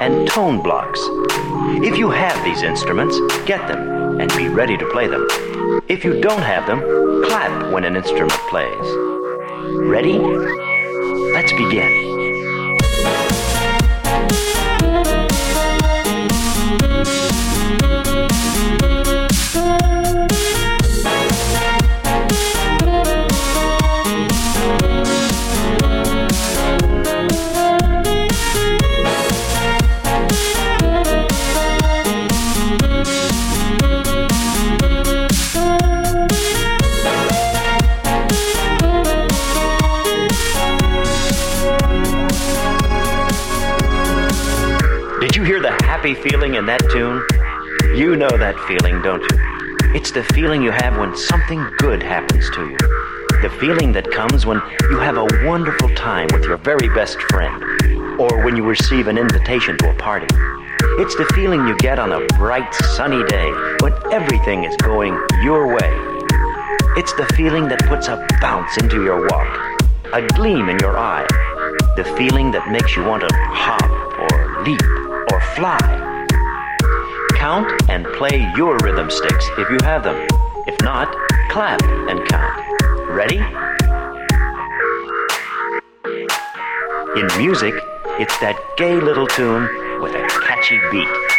and tone blocks. If you have these instruments, get them and be ready to play them. If you don't have them, clap when an instrument plays. Ready? Let's begin. Happy feeling in that tune? You know that feeling, don't you? It's the feeling you have when something good happens to you. The feeling that comes when you have a wonderful time with your very best friend, or when you receive an invitation to a party. It's the feeling you get on a bright, sunny day when everything is going your way. It's the feeling that puts a bounce into your walk, a gleam in your eye, the feeling that makes you want to hop or leap or fly. Count and play your rhythm sticks if you have them. If not, clap and count. Ready? In music, it's that gay little tune with a catchy beat.